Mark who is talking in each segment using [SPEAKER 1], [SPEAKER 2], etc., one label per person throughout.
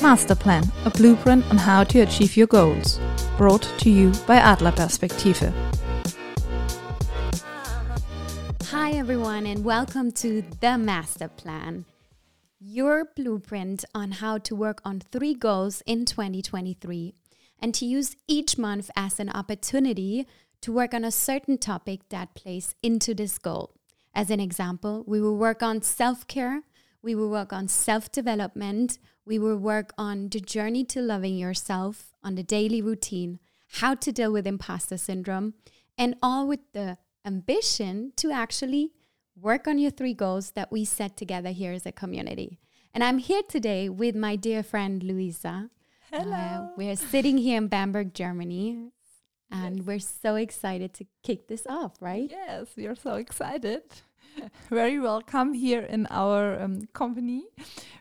[SPEAKER 1] Masterplan, a blueprint on how to achieve your goals. Brought to you by Adler Perspektive.
[SPEAKER 2] Hi, everyone, and welcome to The Master Plan, your blueprint on how to work on three goals in 2023 and to use each month as an opportunity to work on a certain topic that plays into this goal. As an example, we will work on self care, we will work on self development, we will work on the journey to loving yourself, on the daily routine, how to deal with imposter syndrome, and all with the ambition to actually work on your three goals that we set together here as a community. And I'm here today with my dear friend Luisa.
[SPEAKER 1] Hello.
[SPEAKER 2] Uh, we're sitting here in Bamberg, Germany, and
[SPEAKER 1] Yes.
[SPEAKER 2] we're so excited to kick this off, right?
[SPEAKER 1] Yes, we are so excited. Very welcome here in our um, company.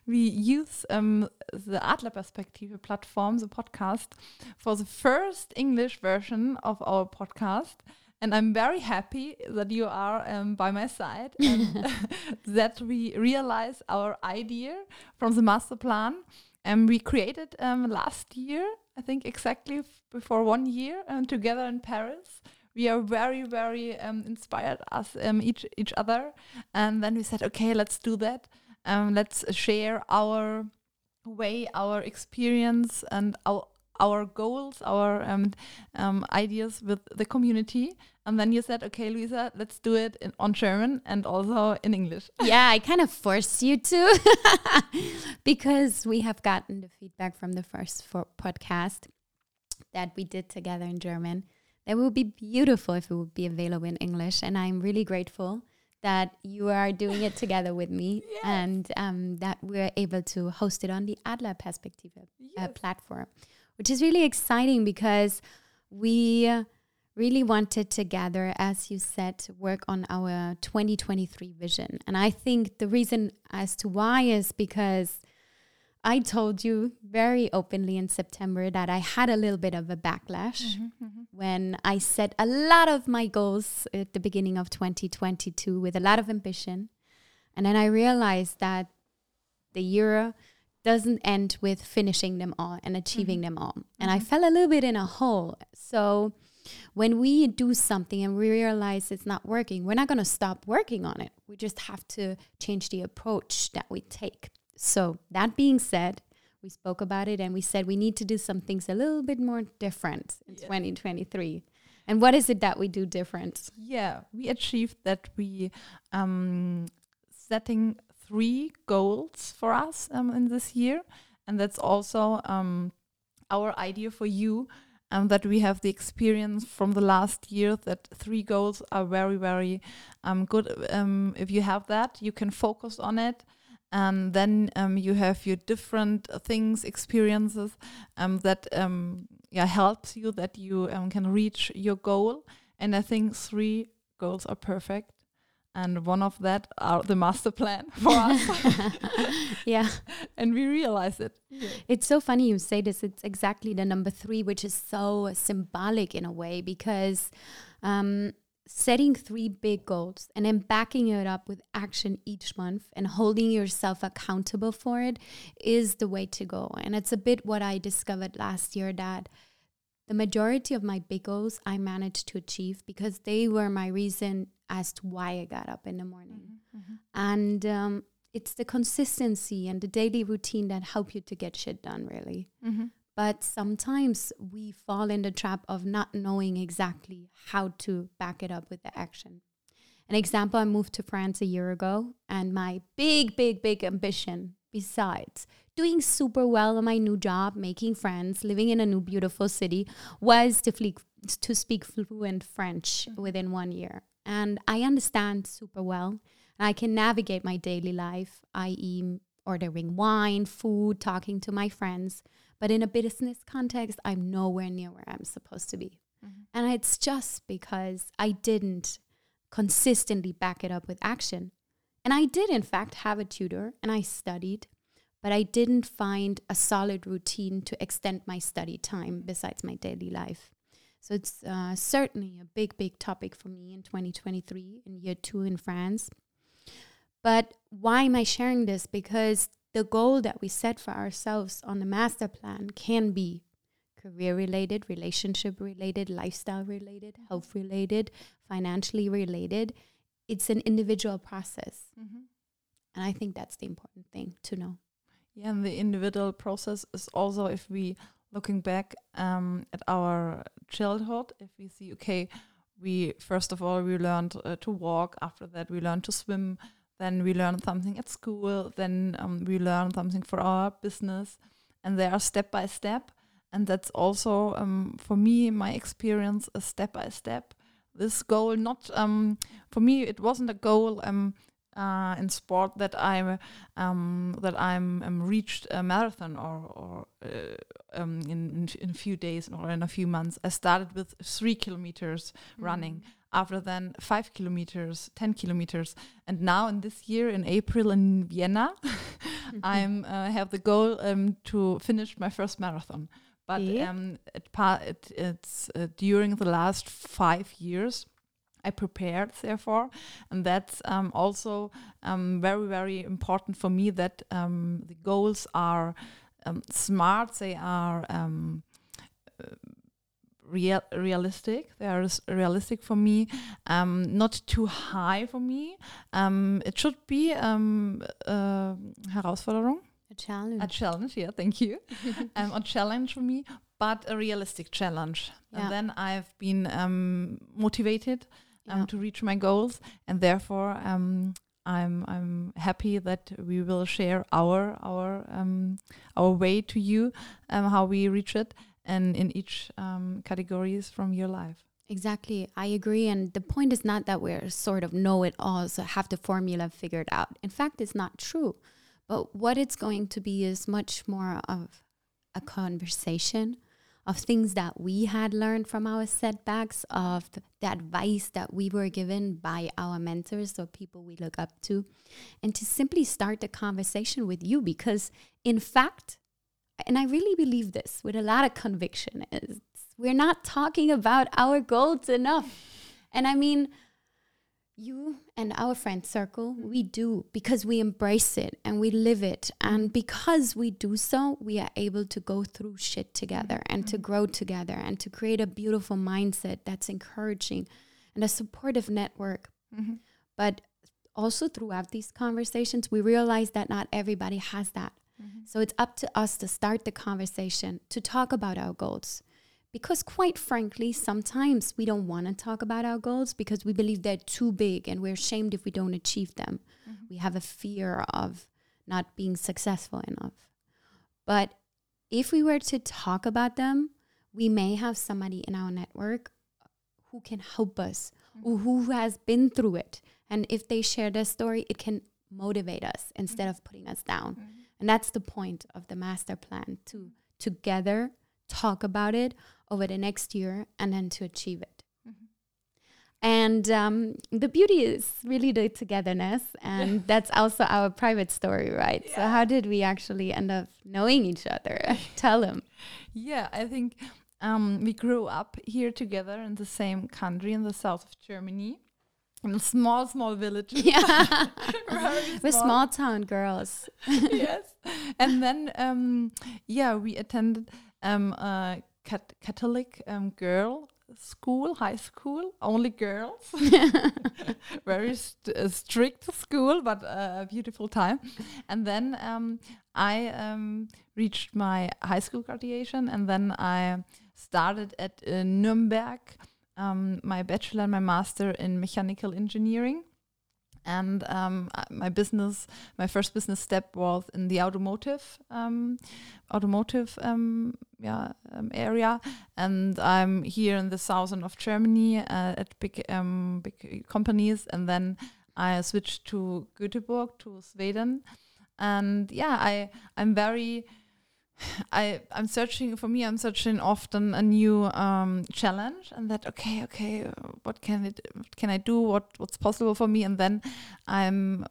[SPEAKER 1] We use um, the Adler Perspektive platform, the podcast, for the first English version of our podcast. And I'm very happy that you are um, by my side and that we realize our idea from the master plan. And we created um, last year, I think exactly before one year, um, together in Paris we are very very um, inspired us um, each each other. And then we said okay let's do that. Um, let's share our way our experience and our our goals our um, um, ideas with the community. And then you said okay luisa let's do it in, on german and also in english.
[SPEAKER 2] Yeah, I kind of forced you to because we have gotten the feedback from the first podcast that we did together in German. That would be beautiful if it would be available in English. And I'm really grateful that you are doing it together with me
[SPEAKER 1] Yes.
[SPEAKER 2] and um, that we're able to host it on the Adler Perspektive uh,
[SPEAKER 1] Yes.
[SPEAKER 2] platform, which is really exciting because we really wanted to gather, as you said, to work on our 2023 vision. And I think the reason as to why is because I told you very openly in September that I had a little bit of a backlash mm-hmm, mm-hmm. when I set a lot of my goals at the beginning of 2022 with a lot of ambition. And then I realized that the year doesn't end with finishing them all and achieving mm-hmm. them all. And I fell a little bit in a hole. So when we do something and we realize it's not working, we're not going to stop working on it. We just have to change the approach that we take. So, that being said, we spoke about it and we said we need to do some things a little bit more different in
[SPEAKER 1] Yeah.
[SPEAKER 2] 2023. And what is it that we do different?
[SPEAKER 1] yeah we achieved that we um setting three goals for us um, in this year and that's also um our idea for you um, that we have the experience from the last year that three goals are very very um, good um, if you have that you can focus on it and then um, you have your different things experiences um, that um, yeah helps you that you um, can reach your goal. And i think three goals are perfect. And one of that are the master plan for us.
[SPEAKER 2] Yeah.
[SPEAKER 1] and we realize it.
[SPEAKER 2] It's so funny you say this. It's exactly the number three, which is so symbolic in a way because um, setting three big goals and then backing it up with action each month and holding yourself accountable for it is the way to go. And it's a bit what I discovered last year that the majority of my big goals I managed to achieve because they were my reason as to why I got up in the morning. Mm-hmm, mm-hmm. And um, it's the consistency and the daily routine that help you to get shit done, really. Mm-hmm. But sometimes we fall in the trap of not knowing exactly how to back it up with the action. An example I moved to France a year ago, and my big, big, big ambition, besides doing super well in my new job, making friends, living in a new beautiful city, was to, fle- to speak fluent French mm-hmm. within one year. And I understand super well. I can navigate my daily life, i.e., ordering wine, food, talking to my friends. But in a business context, I'm nowhere near where I'm supposed to be. And it's just because I didn't consistently back it up with action. And I did, in fact, have a tutor and I studied, but I didn't find a solid routine to extend my study time besides my daily life. So it's uh, certainly a big, big topic for me in 2023 in year two in France. But why am I sharing this? Because the goal that we set for ourselves on the master plan can be career related, relationship related, lifestyle related, health related, financially related. It's an individual process.
[SPEAKER 1] Mhm.
[SPEAKER 2] And I think that's the important thing to know.
[SPEAKER 1] Yeah, and the individual process is also if we looking back um, at our childhood, if we see, okay, we first of all we learned uh, to walk. After that, we learned to swim. Then we learn something at school. Then um, we learn something for our business, and they are step by step. And that's also um, for me my experience, a step by step. This goal, not um, for me, it wasn't a goal. Um, uh, in sport that I'm um, that I'm um, reached a marathon or or uh, um, in, in a few days or in a few months. I started with three kilometers running. After then, five kilometers, ten kilometers, and now in this year in April in Vienna, I'm uh, have the goal um, to finish my first marathon. But
[SPEAKER 2] Yeah.
[SPEAKER 1] um, it, pa- it it's uh, during the last five years. I prepared, therefore, and that's um, also um, very, very important for me that um, the goals are um, smart, they are um, uh, real, realistic, they are realistic for me, um, not too high for me. Um, it should be um, uh, Herausforderung,
[SPEAKER 2] A challenge.
[SPEAKER 1] a challenge, yeah, thank you, um, a challenge for me, but a realistic challenge.
[SPEAKER 2] Yeah.
[SPEAKER 1] And then I've been um, motivated um,
[SPEAKER 2] Yeah.
[SPEAKER 1] to reach my goals, and therefore um, I'm I'm happy that we will share our our um, our way to you, um, how we reach it, and in each um, categories from your life.
[SPEAKER 2] Exactly. I agree. And the point is not that we're sort of know it all, so have the formula figured out. In fact, it's not true. But what it's going to be is much more of a conversation of things that we had learned from our setbacks, of the advice that we were given by our mentors or people we look up to, and to simply start the conversation with you. Because, in fact, and I really believe this with a lot of conviction, is we're not talking about our goals enough. And I mean, you and our friend circle, we do because we embrace it and we live it. And because we do so, we are able to go through shit together and to grow together and to create a beautiful mindset that's encouraging and a supportive network. Mm-hmm. But also throughout these conversations, we realize that not everybody has that. Mm-hmm. So it's up to us to start the conversation, to talk about our goals. Because, quite frankly, sometimes we don't want to talk about our goals because we believe they're too big and we're ashamed if we don't achieve them. Mm-hmm. We have a fear of not being successful enough. But if we were to talk about them, we may have somebody in our network who can help us, mm-hmm. or who has been through it. And if they share their story, it can motivate us instead mm-hmm. of putting us down. And that's the point of the master plan to together talk about it over the next year and then to achieve it. And um, the beauty is really the togetherness. And that's also our private story, right? So, how did we actually end up knowing each other? Tell them.
[SPEAKER 1] Yeah, I think um, we grew up here together in the same country in the south of Germany, in a small, small village.
[SPEAKER 2] Yeah. We're small town girls.
[SPEAKER 1] yes. And then, um, yeah, we attended um, a cat- Catholic um, girl school, high school, only girls. Very st- uh, strict school, but uh, a beautiful time. And then um, I um, reached my high school graduation, and then I started at uh, Nuremberg um, my bachelor and my master in mechanical engineering and um, my business my first business step was in the automotive um, automotive um, yeah, um, area. And i'm here in the southern of germany uh, at big um, big companies. And then i switched to göteborg to sweden. And yeah i i'm very I I'm searching for me. I'm searching often a new um, challenge, and that okay, okay, what can it what can I do? What what's possible for me? And then I'm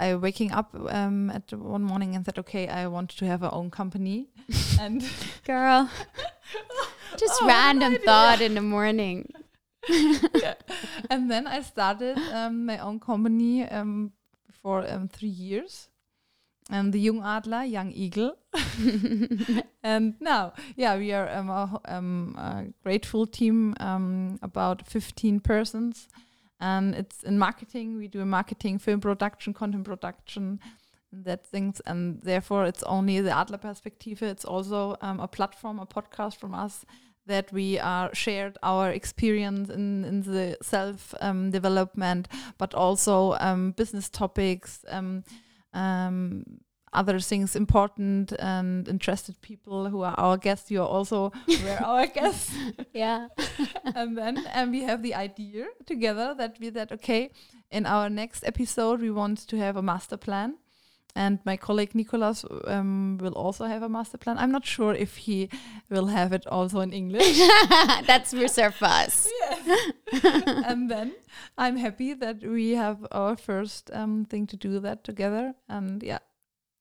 [SPEAKER 1] I waking up um, at one morning and said, okay, I want to have a own company, and
[SPEAKER 2] Girl. Just
[SPEAKER 1] Oh,
[SPEAKER 2] random thought in the morning.
[SPEAKER 1] yeah. and then I started um, my own company um, for um, three years. And the Jung Adler, Young Eagle. and now, yeah, we are um, a, um, a grateful team, um, about 15 persons. And it's in marketing. We do marketing, film production, content production, and that things. And therefore, it's only the Adler Perspektive. It's also um, a platform, a podcast from us that we are shared our experience in, in the self um, development, but also um, business topics, um, other things important and interested people who are our guests. You are also were our guests.
[SPEAKER 2] yeah.
[SPEAKER 1] and then and we have the idea together that we that okay, in our next episode we want to have a master plan and my colleague Nicolas um, will also have a master plan. I'm not sure if he will have it also in English.
[SPEAKER 2] That's reserved for us.
[SPEAKER 1] Yes. and then I'm happy that we have our first um, thing to do that together. And yeah.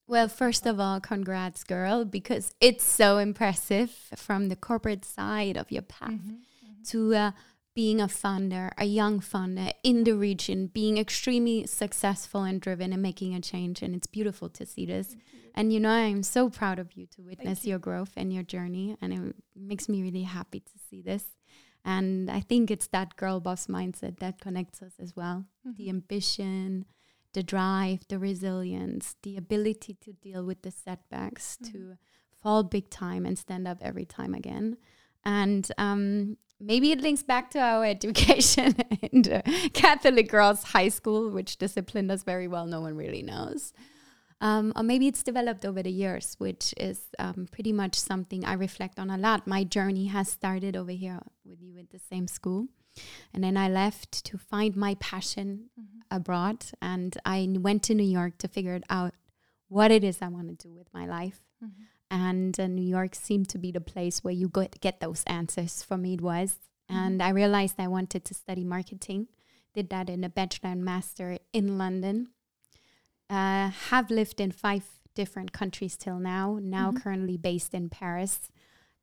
[SPEAKER 2] Well, first of all, congrats, girl, because it's so impressive from the corporate side of your path mm -hmm, mm -hmm. to. Uh, being a founder, a young founder in the region, being extremely successful and driven and making a change. And it's beautiful to see this. You. And you know, I'm so proud of you to witness you. your growth and your journey. And it makes me really happy to see this. And I think it's that girl boss mindset that connects us as well mm-hmm. the ambition, the drive, the resilience, the ability to deal with the setbacks, mm-hmm. to fall big time and stand up every time again. And um, maybe it links back to our education in the Catholic Girls High School, which disciplined us very well. No one really knows. Um, or maybe it's developed over the years, which is um, pretty much something I reflect on a lot. My journey has started over here with you at the same school. And then I left to find my passion mm-hmm. abroad. And I went to New York to figure it out what it is I want to do with my life. Mm-hmm and uh, New York seemed to be the place where you get, get those answers. For me, it was. Mm-hmm. And I realized I wanted to study marketing. Did that in a bachelor and master in London. Uh, have lived in five different countries till now. Now mm-hmm. currently based in Paris,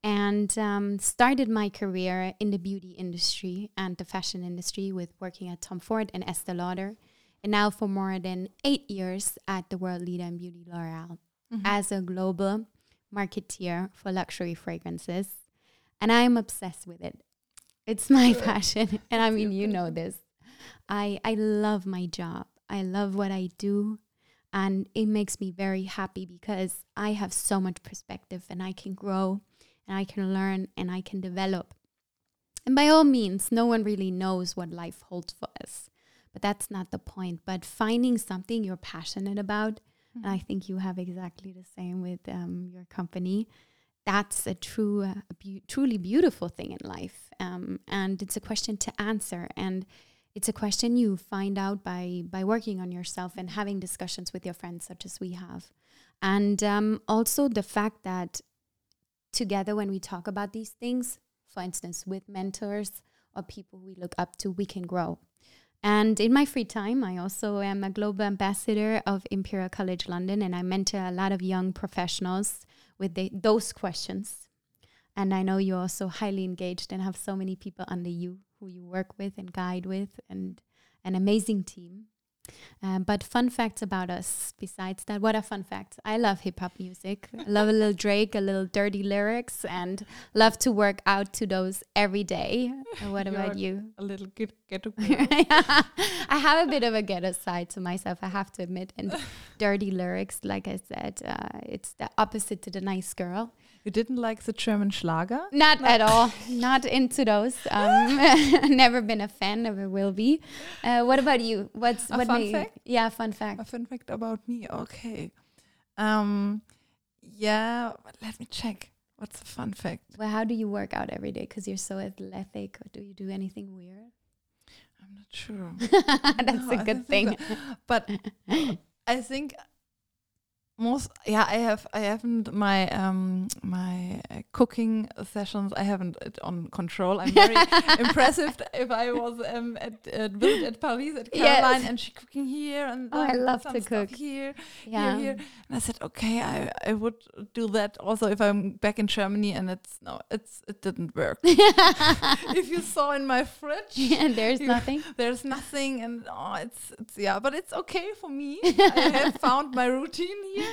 [SPEAKER 2] and um, started my career in the beauty industry and the fashion industry with working at Tom Ford and Estee Lauder, and now for more than eight years at the world leader in beauty L'Oreal mm-hmm. as a global marketeer for luxury fragrances, and I'm obsessed with it. It's my passion, and I mean, you know this. I I love my job. I love what I do, and it makes me very happy because I have so much perspective, and I can grow, and I can learn, and I can develop. And by all means, no one really knows what life holds for us, but that's not the point. But finding something you're passionate about Mm-hmm. And I think you have exactly the same with um, your company. That's a true, uh, be- truly beautiful thing in life. Um, and it's a question to answer. And it's a question you find out by by working on yourself and having discussions with your friends such as we have and um, also the fact that together when we talk about these things for instance with mentors or people we look up to we can grow and in my free time, I also am a global ambassador of Imperial College London, and I mentor a lot of young professionals with the, those questions. And I know you're also highly engaged and have so many people under you who you work with and guide with, and an amazing team. Um, but fun facts about us besides that. What are fun facts? I love hip hop music. I love a little Drake, a little dirty lyrics, and love to work out to those every day. And what about you?
[SPEAKER 1] A little good ghetto
[SPEAKER 2] I have a bit of a ghetto side to myself, I have to admit. And dirty lyrics, like I said, uh, it's the opposite to the nice girl.
[SPEAKER 1] You didn't like the German Schlager?
[SPEAKER 2] Not at all. Not into those. Um, never been a fan. Never will be. Uh, what about you? What's
[SPEAKER 1] a
[SPEAKER 2] what
[SPEAKER 1] fun fact?
[SPEAKER 2] Yeah, fun fact.
[SPEAKER 1] A fun fact about me. Okay. Um, yeah. Let me check. What's a fun fact?
[SPEAKER 2] Well, how do you work out every day? Because you're so athletic. Or do you do anything weird?
[SPEAKER 1] I'm not sure.
[SPEAKER 2] That's no, a good thing.
[SPEAKER 1] So. But I think most yeah i have i haven't my um my uh, cooking sessions i haven't it on control. I'm very impressive if i was um at at, at paris at caroline yes. and she cooking here and
[SPEAKER 2] oh, i love to cook.
[SPEAKER 1] here yeah. here, here and i said okay i i would do that also if i'm back in germany and it's no it's it didn't work. If you saw in my fridge
[SPEAKER 2] yeah, there's you, nothing?
[SPEAKER 1] there's nothing and oh it's it's yeah but it's okay for me. I have found my routine here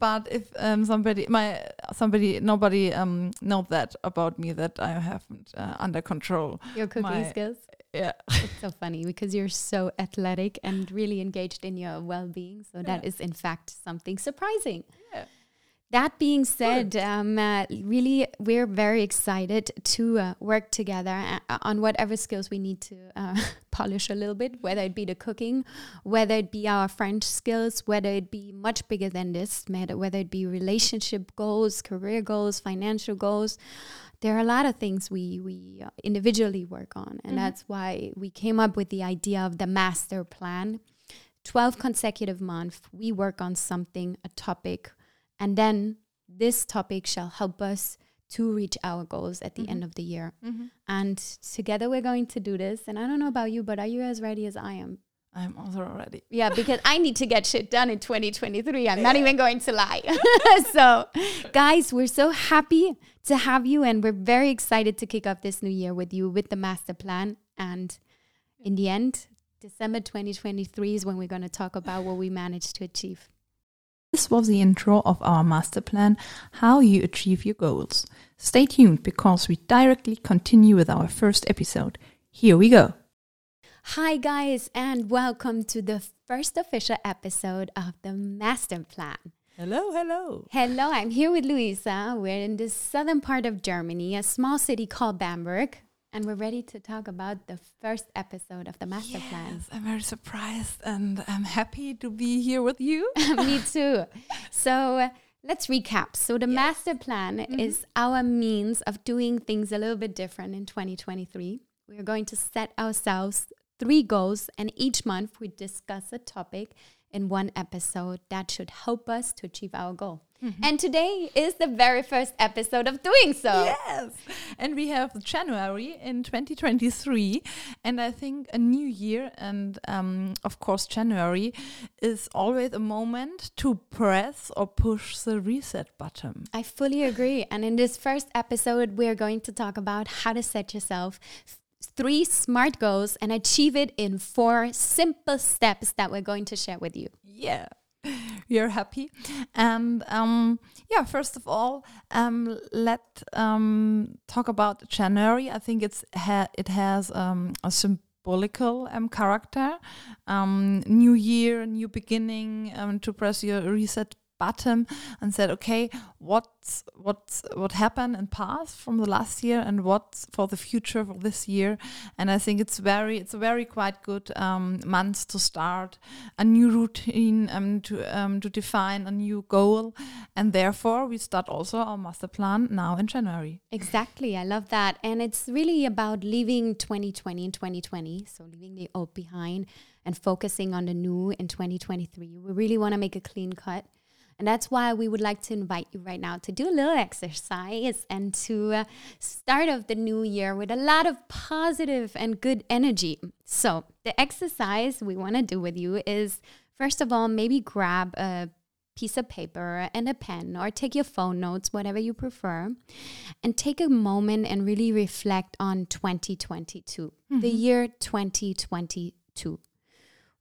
[SPEAKER 1] but if um, somebody, my somebody, nobody um, know that about me that I haven't uh, under control.
[SPEAKER 2] Your cooking
[SPEAKER 1] My-
[SPEAKER 2] skills.
[SPEAKER 1] Yeah,
[SPEAKER 2] It's so funny because you're so athletic and really engaged in your well-being. So that
[SPEAKER 1] Yeah.
[SPEAKER 2] is in fact something surprising.
[SPEAKER 1] Yeah.
[SPEAKER 2] That being said, um, uh, really, we're very excited to uh, work together uh, on whatever skills we need to uh, polish a little bit, whether it be the cooking, whether it be our French skills, whether it be much bigger than this, matter- whether it be relationship goals, career goals, financial goals. There are a lot of things we, we uh, individually work on. And
[SPEAKER 1] Mhm.
[SPEAKER 2] that's why we came up with the idea of the master plan. 12 consecutive months, we work on something, a topic, and then this topic shall help us to reach our goals at the
[SPEAKER 1] Mhm.
[SPEAKER 2] end of the year.
[SPEAKER 1] Mhm.
[SPEAKER 2] And together we're going to do this. And I don't know about you, but are you as ready as I am?
[SPEAKER 1] I'm also ready.
[SPEAKER 2] Yeah, because I need to get shit done in 2023. I'm not even going to lie. so, guys, we're so happy to have you, and we're very excited to kick off this new year with you with the master plan. And in the end, December 2023 is when we're going to talk about what we managed to achieve.
[SPEAKER 1] This was the intro of our master plan, How You Achieve Your Goals. Stay tuned because we directly continue with our first episode. Here we go.
[SPEAKER 2] Hi, guys, and welcome to the first official episode of the master plan.
[SPEAKER 1] Hello, hello.
[SPEAKER 2] Hello, I'm here with Luisa. We're in the southern part of Germany, a small city called Bamberg, and we're ready to talk about the first episode of the master plan.
[SPEAKER 1] Yes, I'm very surprised and I'm happy to be here with you.
[SPEAKER 2] Me too. So uh, let's recap. So the master plan is our means of doing things a little bit different in 2023. We are going to set ourselves three goals, and each month we discuss a topic in one episode that should help us to achieve our goal. And today is the very first episode of doing so.
[SPEAKER 1] Yes. And we have January in 2023. And I think a new year, and um, of course, January is always a moment to press or push the reset button.
[SPEAKER 2] I fully agree. And in this first episode, we're going to talk about how to set yourself three smart goals and achieve it in four simple steps that we're going to share with you.
[SPEAKER 1] Yeah. You're happy. And um, yeah, first of all, um, let um, talk about January. I think it's ha- it has um, a symbolical um, character. Um, new year, new beginning, um, to press your reset button and said, okay, what's what's what happened in past from the last year and what's for the future for this year. And I think it's very it's a very quite good um, month to start a new routine um, to um, to define a new goal, and therefore we start also our master plan now in January.
[SPEAKER 2] Exactly. I love that. And it's really about leaving 2020 and 2020. So leaving the old behind and focusing on the new in 2023. We really want to make a clean cut. And that's why we would like to invite you right now to do a little exercise and to uh, start off the new year with a lot of positive and good energy. So, the exercise we want to do with you is first of all, maybe grab a piece of paper and a pen or take your phone notes, whatever you prefer, and take a moment and really reflect on 2022, the year 2022.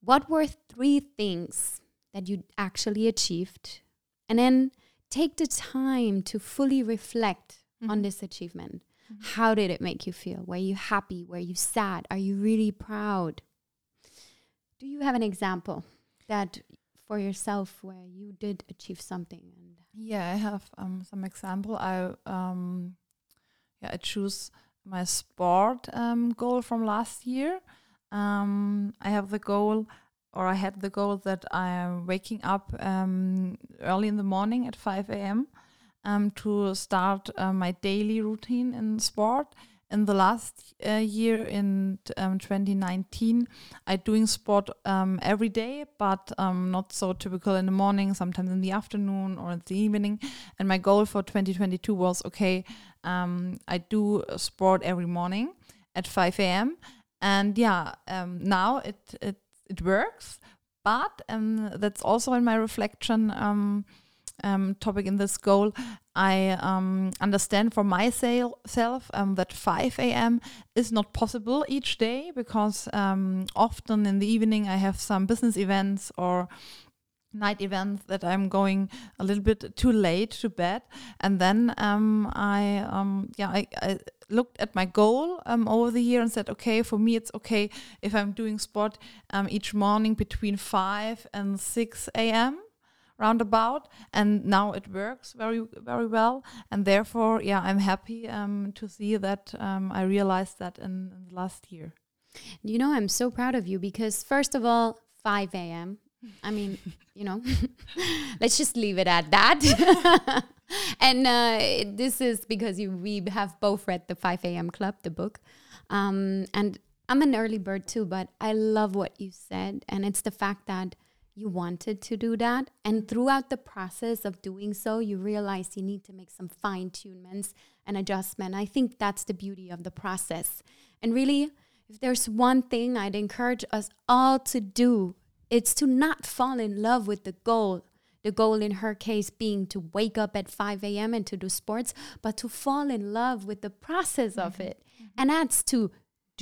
[SPEAKER 2] What were three things that you actually achieved? And then take the time to fully reflect on this achievement. How did it make you feel? Were you happy? Were you sad? Are you really proud? Do you have an example that for yourself where you did achieve something and
[SPEAKER 1] Yeah, I have um, some example. I um, yeah, I choose my sport um, goal from last year. Um, I have the goal, or I had the goal that I am waking up um, early in the morning at five a.m. Um, to start uh, my daily routine in sport. In the last uh, year, in um, 2019, I doing sport um, every day, but um, not so typical in the morning. Sometimes in the afternoon or in the evening. And my goal for 2022 was okay. Um, I do sport every morning at 5 a.m. And yeah, now it it it works. But um, that's also in my reflection um, um, topic in this goal. I um, understand for myself um, that 5 a.m. is not possible each day because um, often in the evening I have some business events or night events that I'm going a little bit too late to bed, and then um, I um, yeah I, I, looked at my goal um, over the year and said, okay, for me it's okay if I'm doing sport um, each morning between five and six a.m. roundabout, and now it works very very well, and therefore yeah I'm happy um, to see that um, I realized that in, in the last year.
[SPEAKER 2] You know, I'm so proud of you because, first of all, 5 a.m. I mean, you know, let's just leave it at that. and uh, this is because you, we have both read the 5 a.m. Club, the book. Um, and I'm an early bird too, but I love what you said. And it's the fact that you wanted to do that. And throughout the process of doing so, you realize you need to make some fine tunements and adjustment. I think that's the beauty of the process. And really, if there's one thing I'd encourage us all to do it's to not fall in love with the goal. The goal in her case being to wake up at 5 a.m. and to do sports, but to fall in love with the process of mm-hmm. it. Mm-hmm. And that's to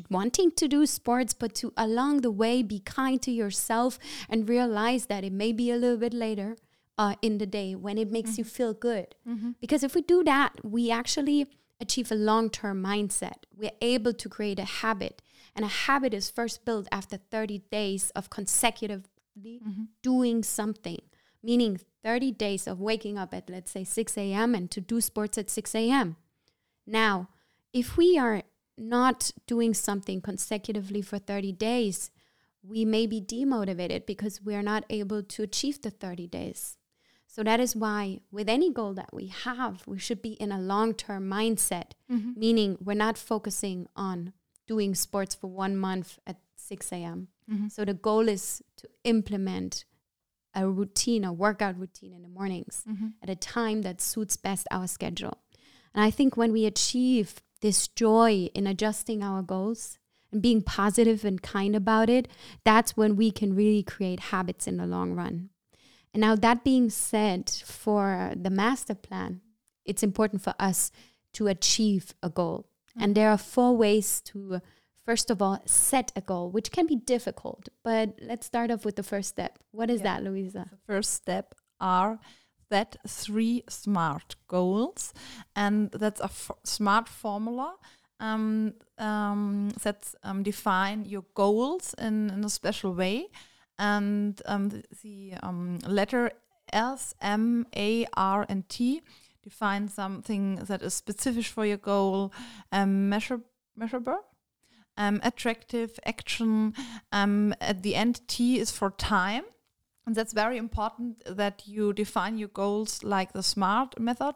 [SPEAKER 2] wanting to do sports, but to along the way be kind to yourself and realize that it may be a little bit later uh, in the day when it makes mm-hmm. you feel good. Mm-hmm. Because if we do that, we actually achieve a long term mindset. We're able to create a habit. And a habit is first built after 30 days of consecutively mm-hmm. doing something, meaning 30 days of waking up at, let's say, 6 a.m. and to do sports at 6 a.m. Now, if we are not doing something consecutively for 30 days, we may be demotivated because we are not able to achieve the 30 days. So that is why, with any goal that we have, we should be in a long term mindset, mm-hmm. meaning we're not focusing on doing sports for one month at 6 a.m. Mm-hmm. So the goal is to implement a routine, a workout routine in the mornings mm-hmm. at a time that suits best our schedule. And I think when we achieve this joy in adjusting our goals and being positive and kind about it, that's when we can really create habits in the long run. And now, that being said, for the master plan, it's important for us to achieve a goal. And there are four ways to, first of all, set a goal, which can be difficult. But let's start off with the first step. What is yeah. that, Louisa?
[SPEAKER 1] The first step are that three SMART goals. And that's a SMART formula. Um, um, that um, define your goals in, in a special way. And um, the, the um, letter S, M, A, R, and T define something that is specific for your goal, um, measure, measurable, um, attractive, action. Um, at the end, T is for time. And that's very important that you define your goals like the SMART method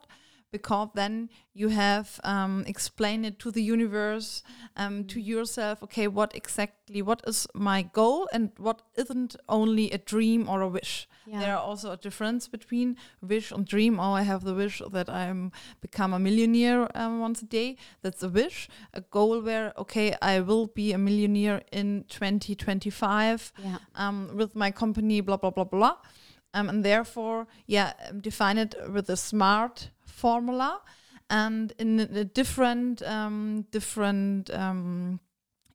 [SPEAKER 1] because then you have um, explained it to the universe, um, to mm. yourself. Okay, what exactly? What is my goal, and what isn't only a dream or a wish? Yeah. There are also a difference between wish and dream. Oh, I have the wish that I'm become a millionaire um, once a day. That's a wish. A goal where okay, I will be a millionaire in 2025 yeah. Um, with my company. Blah blah blah blah. Um, and therefore, yeah, define it with a smart formula and in different um, different um,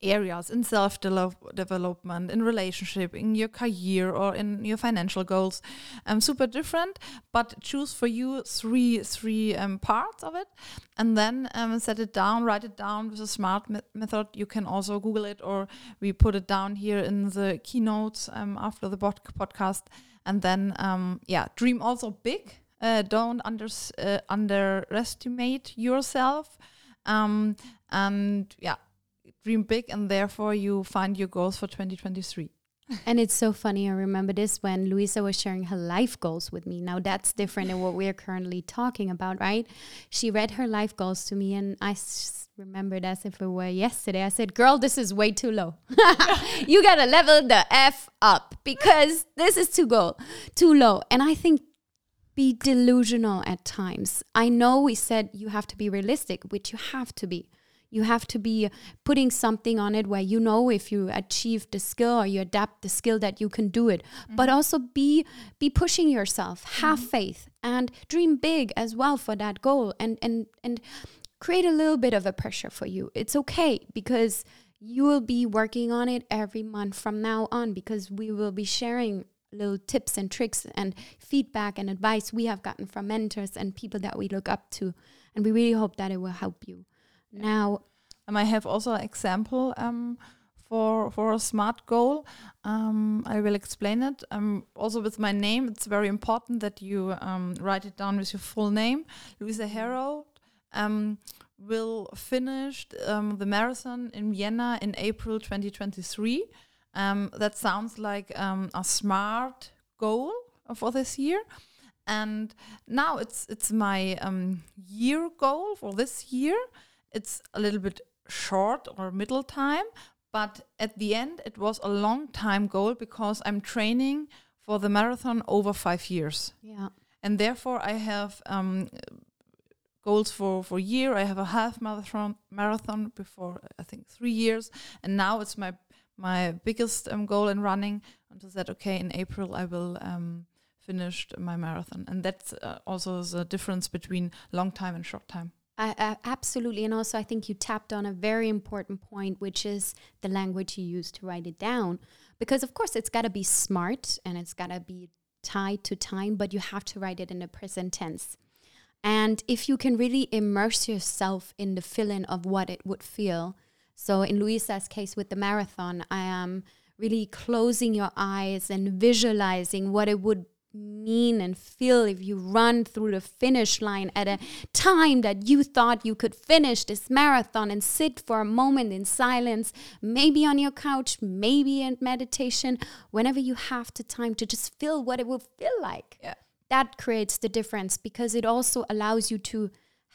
[SPEAKER 1] areas in self development, in relationship, in your career, or in your financial goals. Um, super different, but choose for you three three um, parts of it, and then um, set it down, write it down with a smart me method. You can also Google it, or we put it down here in the keynotes um, after the podcast, and then um, yeah, dream also big uh, don't uh, underestimate yourself. Um, and yeah, dream big, and therefore you find your goals for 2023.
[SPEAKER 2] and it's so funny. I remember this when Louisa was sharing her life goals with me. Now that's different than what we're currently talking about, right? She read her life goals to me, and I s- remembered as if it were yesterday. I said, "Girl, this is way too low. you gotta level the f up because this is too go too low." And I think be delusional at times. I know we said you have to be realistic, which you have to be. You have to be putting something on it where you know if you achieve the skill or you adapt the skill that you can do it. Mm-hmm. But also be be pushing yourself, have mm-hmm. faith and dream big as well for that goal and and and create a little bit of a pressure for you. It's okay because you will be working on it every month from now on because we will be sharing little tips and tricks and feedback and advice we have gotten from mentors and people that we look up to. And we really hope that it will help you. Now,
[SPEAKER 1] um, I have also an example um, for for a smart goal. Um, I will explain it. Um, also with my name, it's very important that you um, write it down with your full name. Louisa Herold um, will finish the marathon in Vienna in April 2023. That sounds like a smart goal for this year and now it's it's my um, year goal for this year. It's a little bit short or middle time, but at the end it was a long time goal because I'm training for the marathon over five years.
[SPEAKER 2] Yeah,
[SPEAKER 1] and therefore I have um, goals for for year. I have a half marathon marathon before I think three years, and now it's my my biggest um, goal in running. And I said, okay, in April I will. Um, finished my marathon. And that's uh, also the difference between long time and short time.
[SPEAKER 2] Uh, absolutely. And also, I think you tapped on a very important point, which is the language you use to write it down. Because, of course, it's got to be smart and it's got to be tied to time, but you have to write it in the present tense. And if you can really immerse yourself in the feeling of what it would feel. So, in Louisa's case with the marathon, I am really closing your eyes and visualizing what it would mean and feel if you run through the finish line at a time that you thought you could finish this marathon and sit for a moment in silence, maybe on your couch, maybe in meditation, whenever you have the time to just feel what it will feel like.
[SPEAKER 1] Yeah.
[SPEAKER 2] That creates the difference because it also allows you to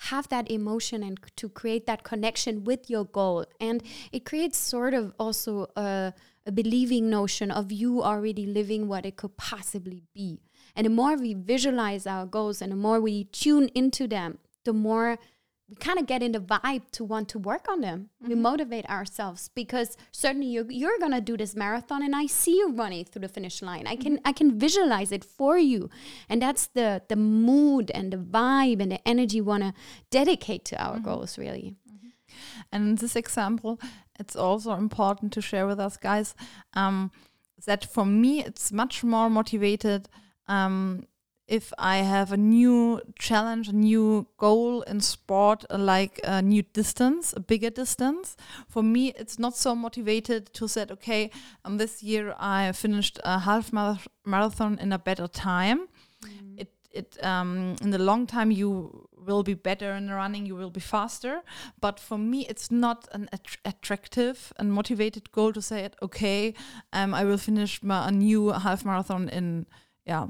[SPEAKER 2] have that emotion and to create that connection with your goal. And it creates sort of also a a believing notion of you already living what it could possibly be. And the more we visualize our goals and the more we tune into them, the more we kind of get in the vibe to want to work on them. Mm-hmm. We motivate ourselves because certainly you're, you're gonna do this marathon, and I see you running through the finish line. I can mm-hmm. I can visualize it for you, and that's the the mood and the vibe and the energy we want to dedicate to our mm-hmm. goals. Really.
[SPEAKER 1] Mm-hmm. And in this example, it's also important to share with us guys um, that for me it's much more motivated um, if I have a new challenge, a new goal in sport, uh, like a new distance, a bigger distance. For me, it's not so motivated to say, okay, um, this year I finished a half marathon in a better time. Mm. It it um, in the long time you will be better in running, you will be faster. But for me, it's not an att attractive and motivated goal to say it. Okay, um, I will finish my, a new half marathon in yeah.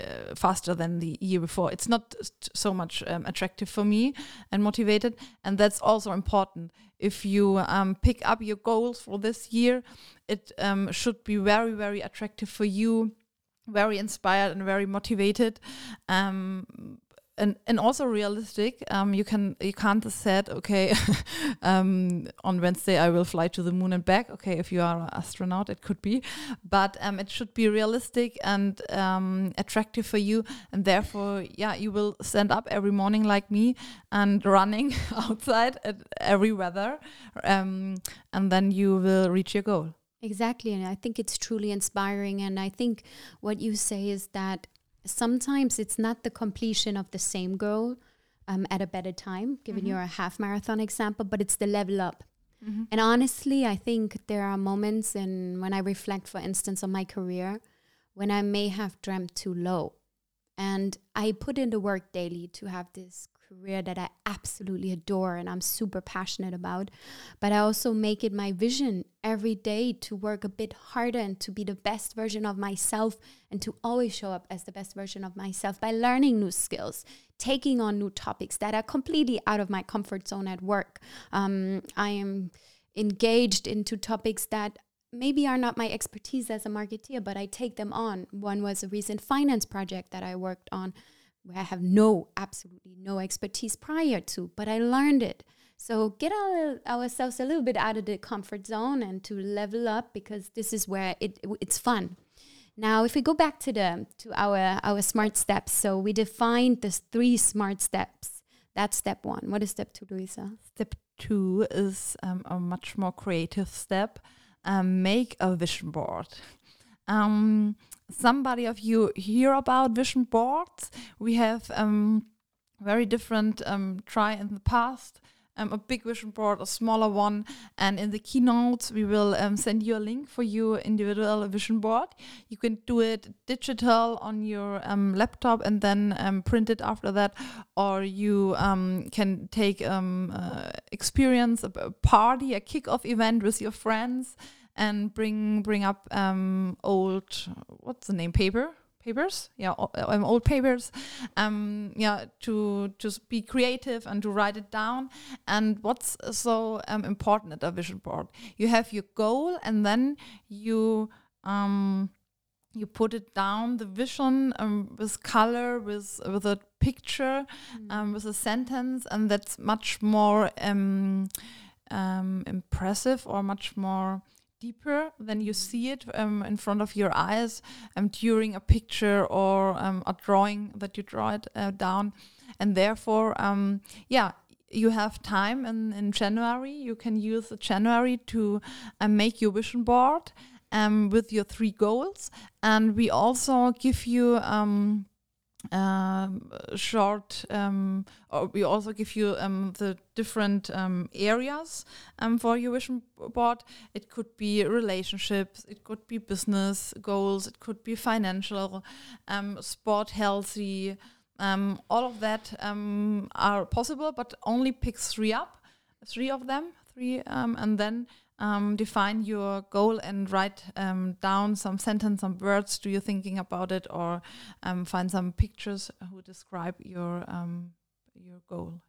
[SPEAKER 1] Uh, faster than the year before. It's not so much um, attractive for me and motivated, and that's also important. If you um, pick up your goals for this year, it um, should be very, very attractive for you very inspired and very motivated um, and and also realistic um, you can you can't said okay um, on wednesday i will fly to the moon and back okay if you are an astronaut it could be but um, it should be realistic and um, attractive for you and therefore yeah you will stand up every morning like me and running outside at every weather um, and then you will reach your goal
[SPEAKER 2] Exactly. And I think it's truly inspiring. And I think what you say is that sometimes it's not the completion of the same goal um, at a better time, given mm-hmm. your half marathon example, but it's the level up. Mm-hmm. And honestly, I think there are moments in when I reflect, for instance, on my career, when I may have dreamt too low. And I put in the work daily to have this career that I absolutely adore and I'm super passionate about. But I also make it my vision every day to work a bit harder and to be the best version of myself and to always show up as the best version of myself by learning new skills, taking on new topics that are completely out of my comfort zone at work. Um, I am engaged into topics that maybe are not my expertise as a marketeer, but I take them on. One was a recent finance project that I worked on where I have no, absolutely no expertise prior to, but I learned it. So get our, ourselves a little bit out of the comfort zone and to level up because this is where it it's fun. Now, if we go back to the to our our smart steps, so we defined the three smart steps. That's step one. What is step two, Luisa?
[SPEAKER 1] Step two is um, a much more creative step. Um, make a vision board. Um, somebody of you hear about vision boards. We have um, very different um, try in the past um, a big vision board, a smaller one. And in the keynotes, we will um, send you a link for your individual vision board. You can do it digital on your um, laptop and then um, print it after that, or you can take um, uh, experience a, a party, a kick-off event with your friends, and bring bring up um, old what's the name? Paper? Papers? Yeah um, old papers. Um yeah to just be creative and to write it down. And what's so um, important at a vision board you have your goal and then you um you put it down the vision um, with color with with a picture mm. um, with a sentence and that's much more um, um, impressive or much more deeper than you see it um, in front of your eyes um, during a picture or um, a drawing that you draw it uh, down. And therefore, um, yeah, you have time in, in January. You can use January to uh, make your vision board um, with your three goals. And we also give you um, short um, or we also give you um, the different um, areas um, for your vision board. It could be relationships it could be business goals it could be financial sport healthy all of that are possible but only pick three up three of them three and then um, define your goal and write um, down some sentence, some words. Do you thinking about it, or um, find some pictures who describe your um, your goal?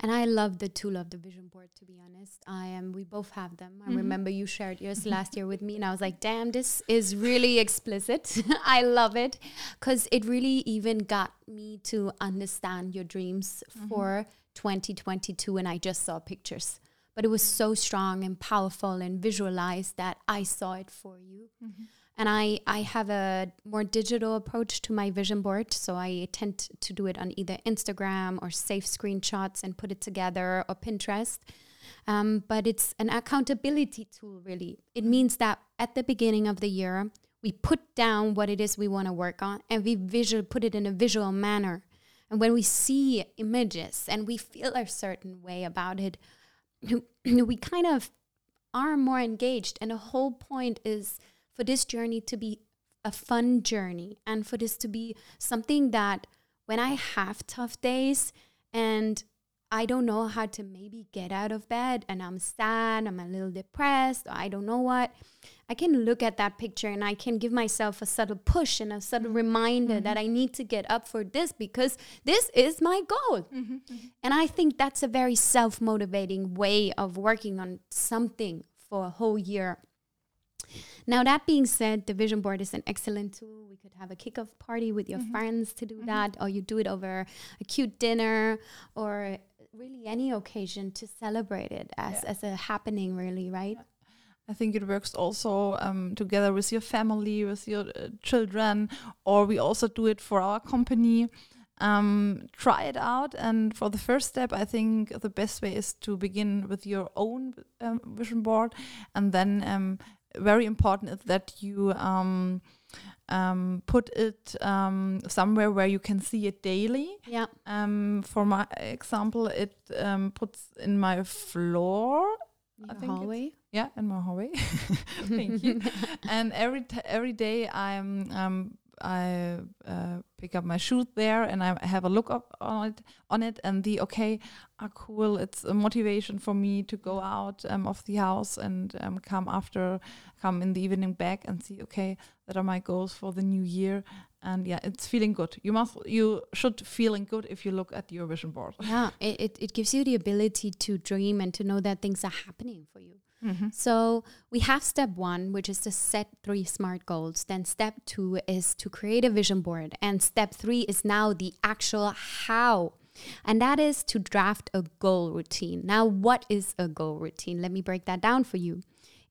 [SPEAKER 2] And I love the tool of the vision board. To be honest, I am. We both have them. I mm -hmm. remember you shared yours last year with me, and I was like, "Damn, this is really explicit. I love it because it really even got me to understand your dreams mm -hmm. for 2022, and I just saw pictures." But it was so strong and powerful and visualized that I saw it for you. Mm-hmm. And I, I have a more digital approach to my vision board. So I tend to do it on either Instagram or save screenshots and put it together or Pinterest. Um, but it's an accountability tool, really. It mm-hmm. means that at the beginning of the year, we put down what it is we want to work on and we visual put it in a visual manner. And when we see images and we feel a certain way about it, we kind of are more engaged. And the whole point is for this journey to be a fun journey and for this to be something that when I have tough days and I don't know how to maybe get out of bed and I'm sad, I'm a little depressed, I don't know what. I can look at that picture and I can give myself a subtle push and a subtle reminder mm-hmm. that I need to get up for this because this is my goal. Mm-hmm, mm-hmm. And I think that's a very self motivating way of working on something for a whole year. Now, that being said, the vision board is an excellent tool. We could have a kickoff party with your mm-hmm. friends to do mm-hmm. that, or you do it over a cute dinner, or really any occasion to celebrate it as, yeah. as a happening, really, right?
[SPEAKER 1] I think it works also um, together with your family, with your uh, children, or we also do it for our company. Um, try it out, and for the first step, I think the best way is to begin with your own um, vision board, and then um, very important is that you um, put it um, somewhere where you can see it daily.
[SPEAKER 2] Yeah.
[SPEAKER 1] Um, for my example, it um, puts in my floor.
[SPEAKER 2] Your I think hallway.
[SPEAKER 1] Yeah, in my hallway. Thank you. and every every day I'm um, I uh, pick up my shoes there and I have a look up on it on it and the okay, ah cool, it's a motivation for me to go out um, of the house and um, come after come in the evening back and see okay, that are my goals for the new year and yeah, it's feeling good. You must you should feeling good if you look at your vision board.
[SPEAKER 2] Yeah, it, it, gives you the ability to dream and to know that things are happening for you. Mm-hmm. So we have step one, which is to set three SMART goals. Then step two is to create a vision board. And step three is now the actual how. And that is to draft a goal routine. Now, what is a goal routine? Let me break that down for you.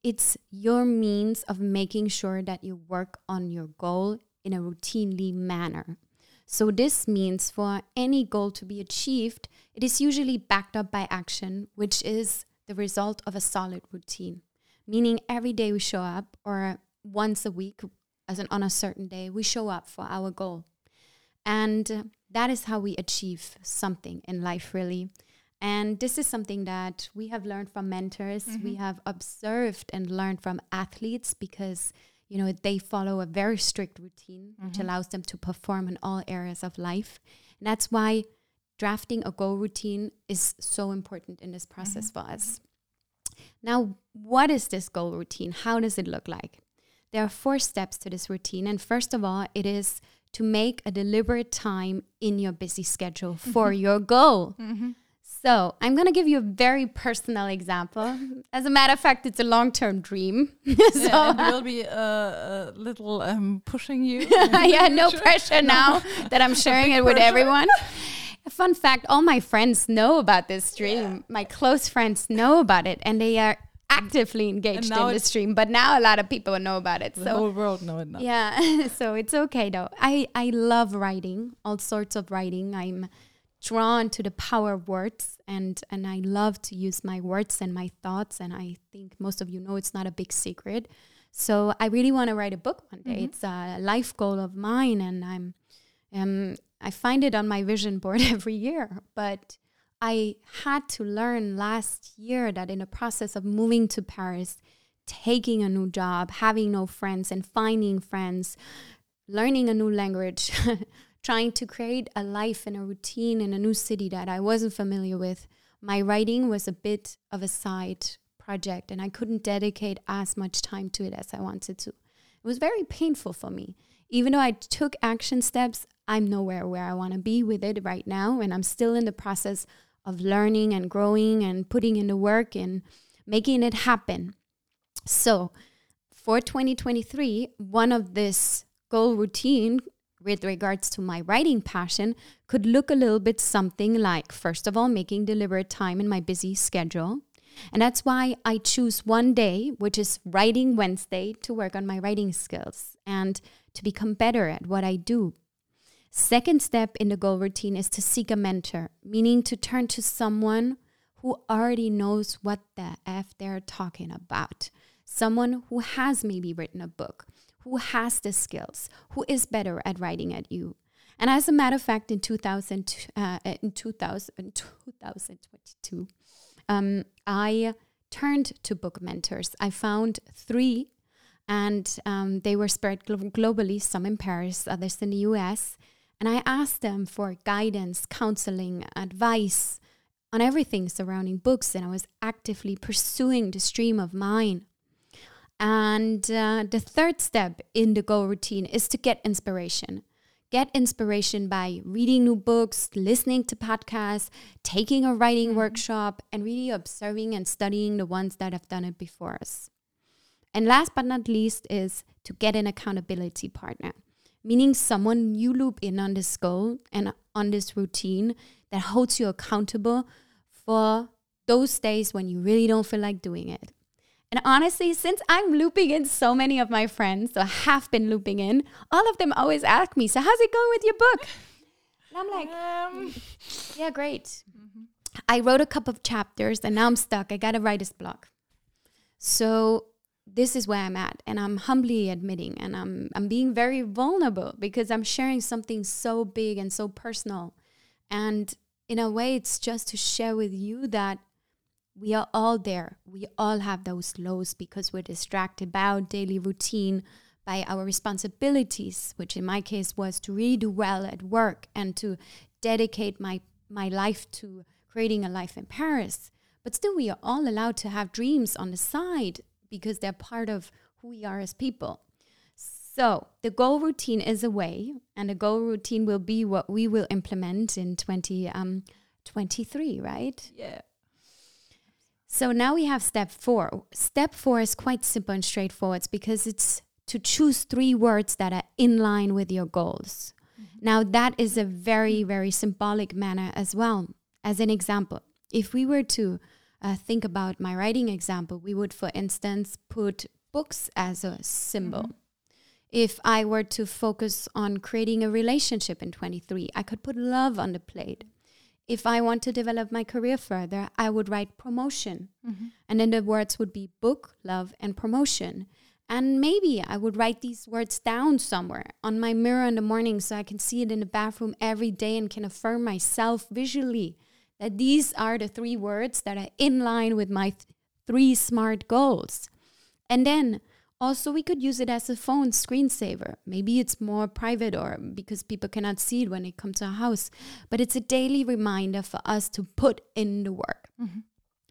[SPEAKER 2] It's your means of making sure that you work on your goal in a routinely manner. So, this means for any goal to be achieved, it is usually backed up by action, which is the result of a solid routine, meaning every day we show up or once a week as an on a certain day, we show up for our goal. And that is how we achieve something in life, really. And this is something that we have learned from mentors. Mm-hmm. We have observed and learned from athletes because, you know, they follow a very strict routine, mm-hmm. which allows them to perform in all areas of life. And that's why drafting a goal routine is so important in this process mm-hmm. for us. Now, what is this goal routine? How does it look like? There are four steps to this routine. And first of all, it is to make a deliberate time in your busy schedule for mm-hmm. your goal. Mm-hmm. So, I'm going to give you a very personal example. As a matter of fact, it's a long term dream.
[SPEAKER 1] so, yeah, we'll be uh, a little um, pushing you.
[SPEAKER 2] yeah, no pressure now that I'm sharing it with everyone. Fun fact all my friends know about this dream. Yeah. My close friends know about it, and they are actively engaged in the stream. But now a lot of people know about it.
[SPEAKER 1] The so whole world know it now.
[SPEAKER 2] Yeah, so it's okay though. I I love writing, all sorts of writing. I'm drawn to the power of words, and and I love to use my words and my thoughts. And I think most of you know it's not a big secret. So I really want to write a book one day. Mm-hmm. It's a life goal of mine, and I'm um I find it on my vision board every year, but I had to learn last year that in the process of moving to Paris, taking a new job, having no friends and finding friends, learning a new language, trying to create a life and a routine in a new city that I wasn't familiar with, my writing was a bit of a side project and I couldn't dedicate as much time to it as I wanted to. It was very painful for me. Even though I took action steps, I'm nowhere where I want to be with it right now. And I'm still in the process of learning and growing and putting in the work and making it happen. So, for 2023, one of this goal routine with regards to my writing passion could look a little bit something like first of all, making deliberate time in my busy schedule. And that's why I choose one day, which is Writing Wednesday, to work on my writing skills and to become better at what I do Second step in the goal routine is to seek a mentor, meaning to turn to someone who already knows what the F they're talking about. Someone who has maybe written a book, who has the skills, who is better at writing at you. And as a matter of fact, in 2000, uh, in 2000, 2022, um, I turned to book mentors. I found three, and um, they were spread glo- globally, some in Paris, others in the US. And I asked them for guidance, counseling, advice on everything surrounding books. And I was actively pursuing the stream of mine. And uh, the third step in the goal routine is to get inspiration. Get inspiration by reading new books, listening to podcasts, taking a writing mm-hmm. workshop, and really observing and studying the ones that have done it before us. And last but not least is to get an accountability partner meaning someone you loop in on this goal and on this routine that holds you accountable for those days when you really don't feel like doing it. And honestly, since I'm looping in so many of my friends, or have been looping in, all of them always ask me, So, how's it going with your book? And I'm like, um. Yeah, great. Mm-hmm. I wrote a couple of chapters and now I'm stuck. I got to write this block. So, this is where I'm at and I'm humbly admitting and I'm I'm being very vulnerable because I'm sharing something so big and so personal. And in a way it's just to share with you that we are all there. We all have those lows because we're distracted by our daily routine, by our responsibilities, which in my case was to really do well at work and to dedicate my my life to creating a life in Paris. But still we are all allowed to have dreams on the side because they're part of who we are as people. So, the goal routine is a way, and the goal routine will be what we will implement in 2023, um, right?
[SPEAKER 1] Yeah.
[SPEAKER 2] So, now we have step four. Step four is quite simple and straightforward because it's to choose three words that are in line with your goals. Mm-hmm. Now, that is a very, very symbolic manner as well. As an example, if we were to uh, think about my writing example, we would, for instance, put books as a symbol. Mm-hmm. If I were to focus on creating a relationship in 23, I could put love on the plate. If I want to develop my career further, I would write promotion. Mm-hmm. And then the words would be book, love, and promotion. And maybe I would write these words down somewhere on my mirror in the morning so I can see it in the bathroom every day and can affirm myself visually that these are the three words that are in line with my th- three smart goals. And then also, we could use it as a phone screensaver. Maybe it's more private or because people cannot see it when they come to a house, but it's a daily reminder for us to put in the work. Mm-hmm.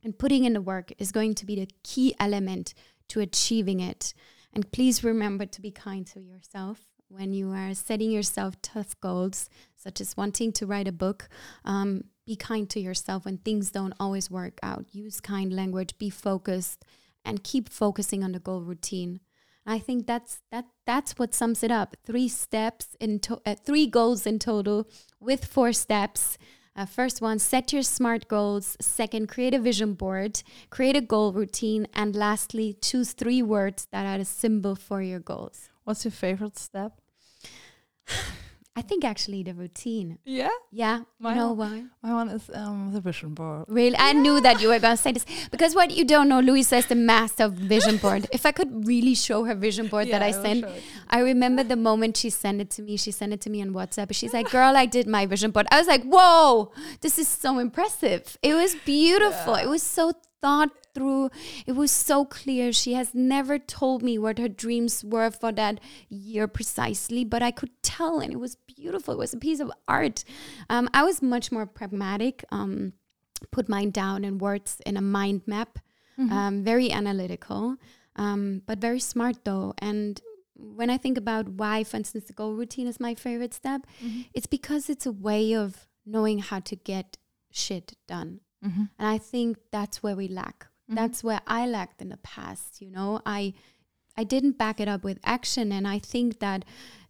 [SPEAKER 2] And putting in the work is going to be the key element to achieving it. And please remember to be kind to yourself when you are setting yourself tough goals, such as wanting to write a book. Um, be kind to yourself when things don't always work out. Use kind language, be focused and keep focusing on the goal routine. I think that's that that's what sums it up. Three steps in to- uh, three goals in total with four steps. Uh, first one, set your SMART goals. Second, create a vision board, create a goal routine, and lastly, choose three words that are a symbol for your goals.
[SPEAKER 1] What's your favorite step?
[SPEAKER 2] I think actually the routine.
[SPEAKER 1] Yeah.
[SPEAKER 2] Yeah.
[SPEAKER 1] My
[SPEAKER 2] you know
[SPEAKER 1] one,
[SPEAKER 2] why?
[SPEAKER 1] My one is um, the vision board.
[SPEAKER 2] Really, I knew that you were gonna say this because what you don't know, Louisa is the master of vision board. if I could really show her vision board
[SPEAKER 1] Yeah,
[SPEAKER 2] that I
[SPEAKER 1] I
[SPEAKER 2] sent. I remember the moment she sent it to me. She sent it to me on WhatsApp. She's like, "Girl, I did my vision board." I was like, "Whoa, this is so impressive! It was beautiful. It was so thought through. It was so clear. She has never told me what her dreams were for that year precisely, but I could tell, and it was beautiful. It was a piece of art. Um, I was much more pragmatic. Um, put mine down in words in a mind map. Um, very analytical, um, but very smart though. And when I think about why, for instance, the goal routine is my favorite step, it's because it's a way of knowing how to get shit done.
[SPEAKER 1] Mm-hmm.
[SPEAKER 2] And I think that's where we lack. That's where I lacked in the past. You know, I I didn't back it up with action, and I think that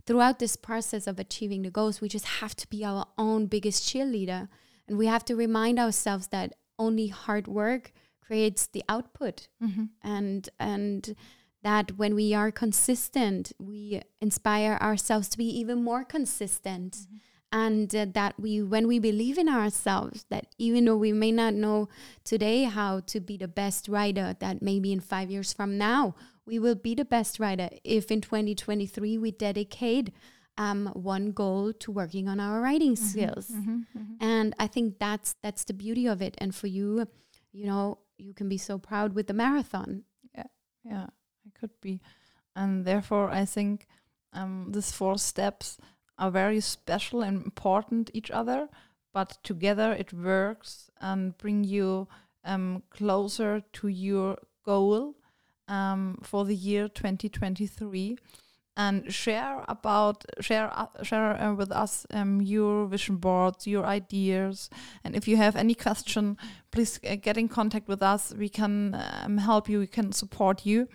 [SPEAKER 2] throughout this process of achieving the goals, we just have to be our own biggest cheerleader, and we have to remind ourselves that only hard work creates the output,
[SPEAKER 1] Mm-hmm.
[SPEAKER 2] and and that when we are consistent, we inspire ourselves to be even more consistent. And uh, that we when we believe in ourselves that even though we may not know today how to be the best writer that maybe in 5 years from now we will be the best writer if in 2023 we dedicate um, one goal to working on our writing skills. And i think that's that's the beauty of it. And for you you know you can be so proud with the marathon.
[SPEAKER 1] Yeah, yeah, I could be. And therefore, I think um, these four steps are very special and important each other, but together it works and bring you um, closer to your goal um, for the year 2023. And share about share uh, share uh, with us um, your vision boards, your ideas, and if you have any question, please uh, get in contact with us. We can um, help you. We can support you.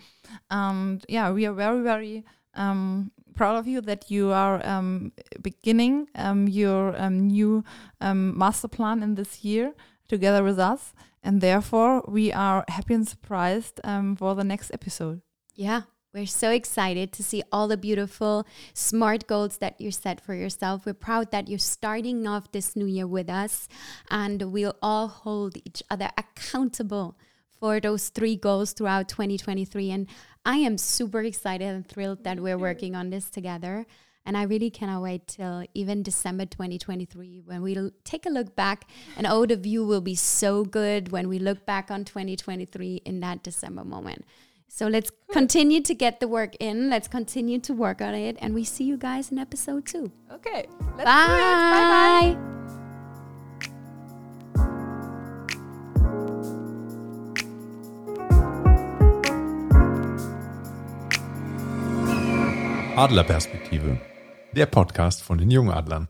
[SPEAKER 1] And yeah, we are very, very um, proud of you that you are um, beginning um, your um, new master plan in this year together with us. And therefore, we are happy and surprised um, for the next episode.
[SPEAKER 2] Yeah, we're so excited to see all the beautiful, smart goals that you set for yourself. We're proud that you're starting off this new year with us, and we'll all hold each other accountable for those three goals throughout 2023. And I am super excited and thrilled that we're working on this together. And I really cannot wait till even December 2023 when we'll take a look back. And oh, the view will be so good when we look back on 2023 in that December moment. So let's continue to get the work in. Let's continue to work on it. And we see you guys in episode two.
[SPEAKER 1] Okay. Let's
[SPEAKER 2] Bye.
[SPEAKER 3] Adlerperspektive, der Podcast von den Jungadlern.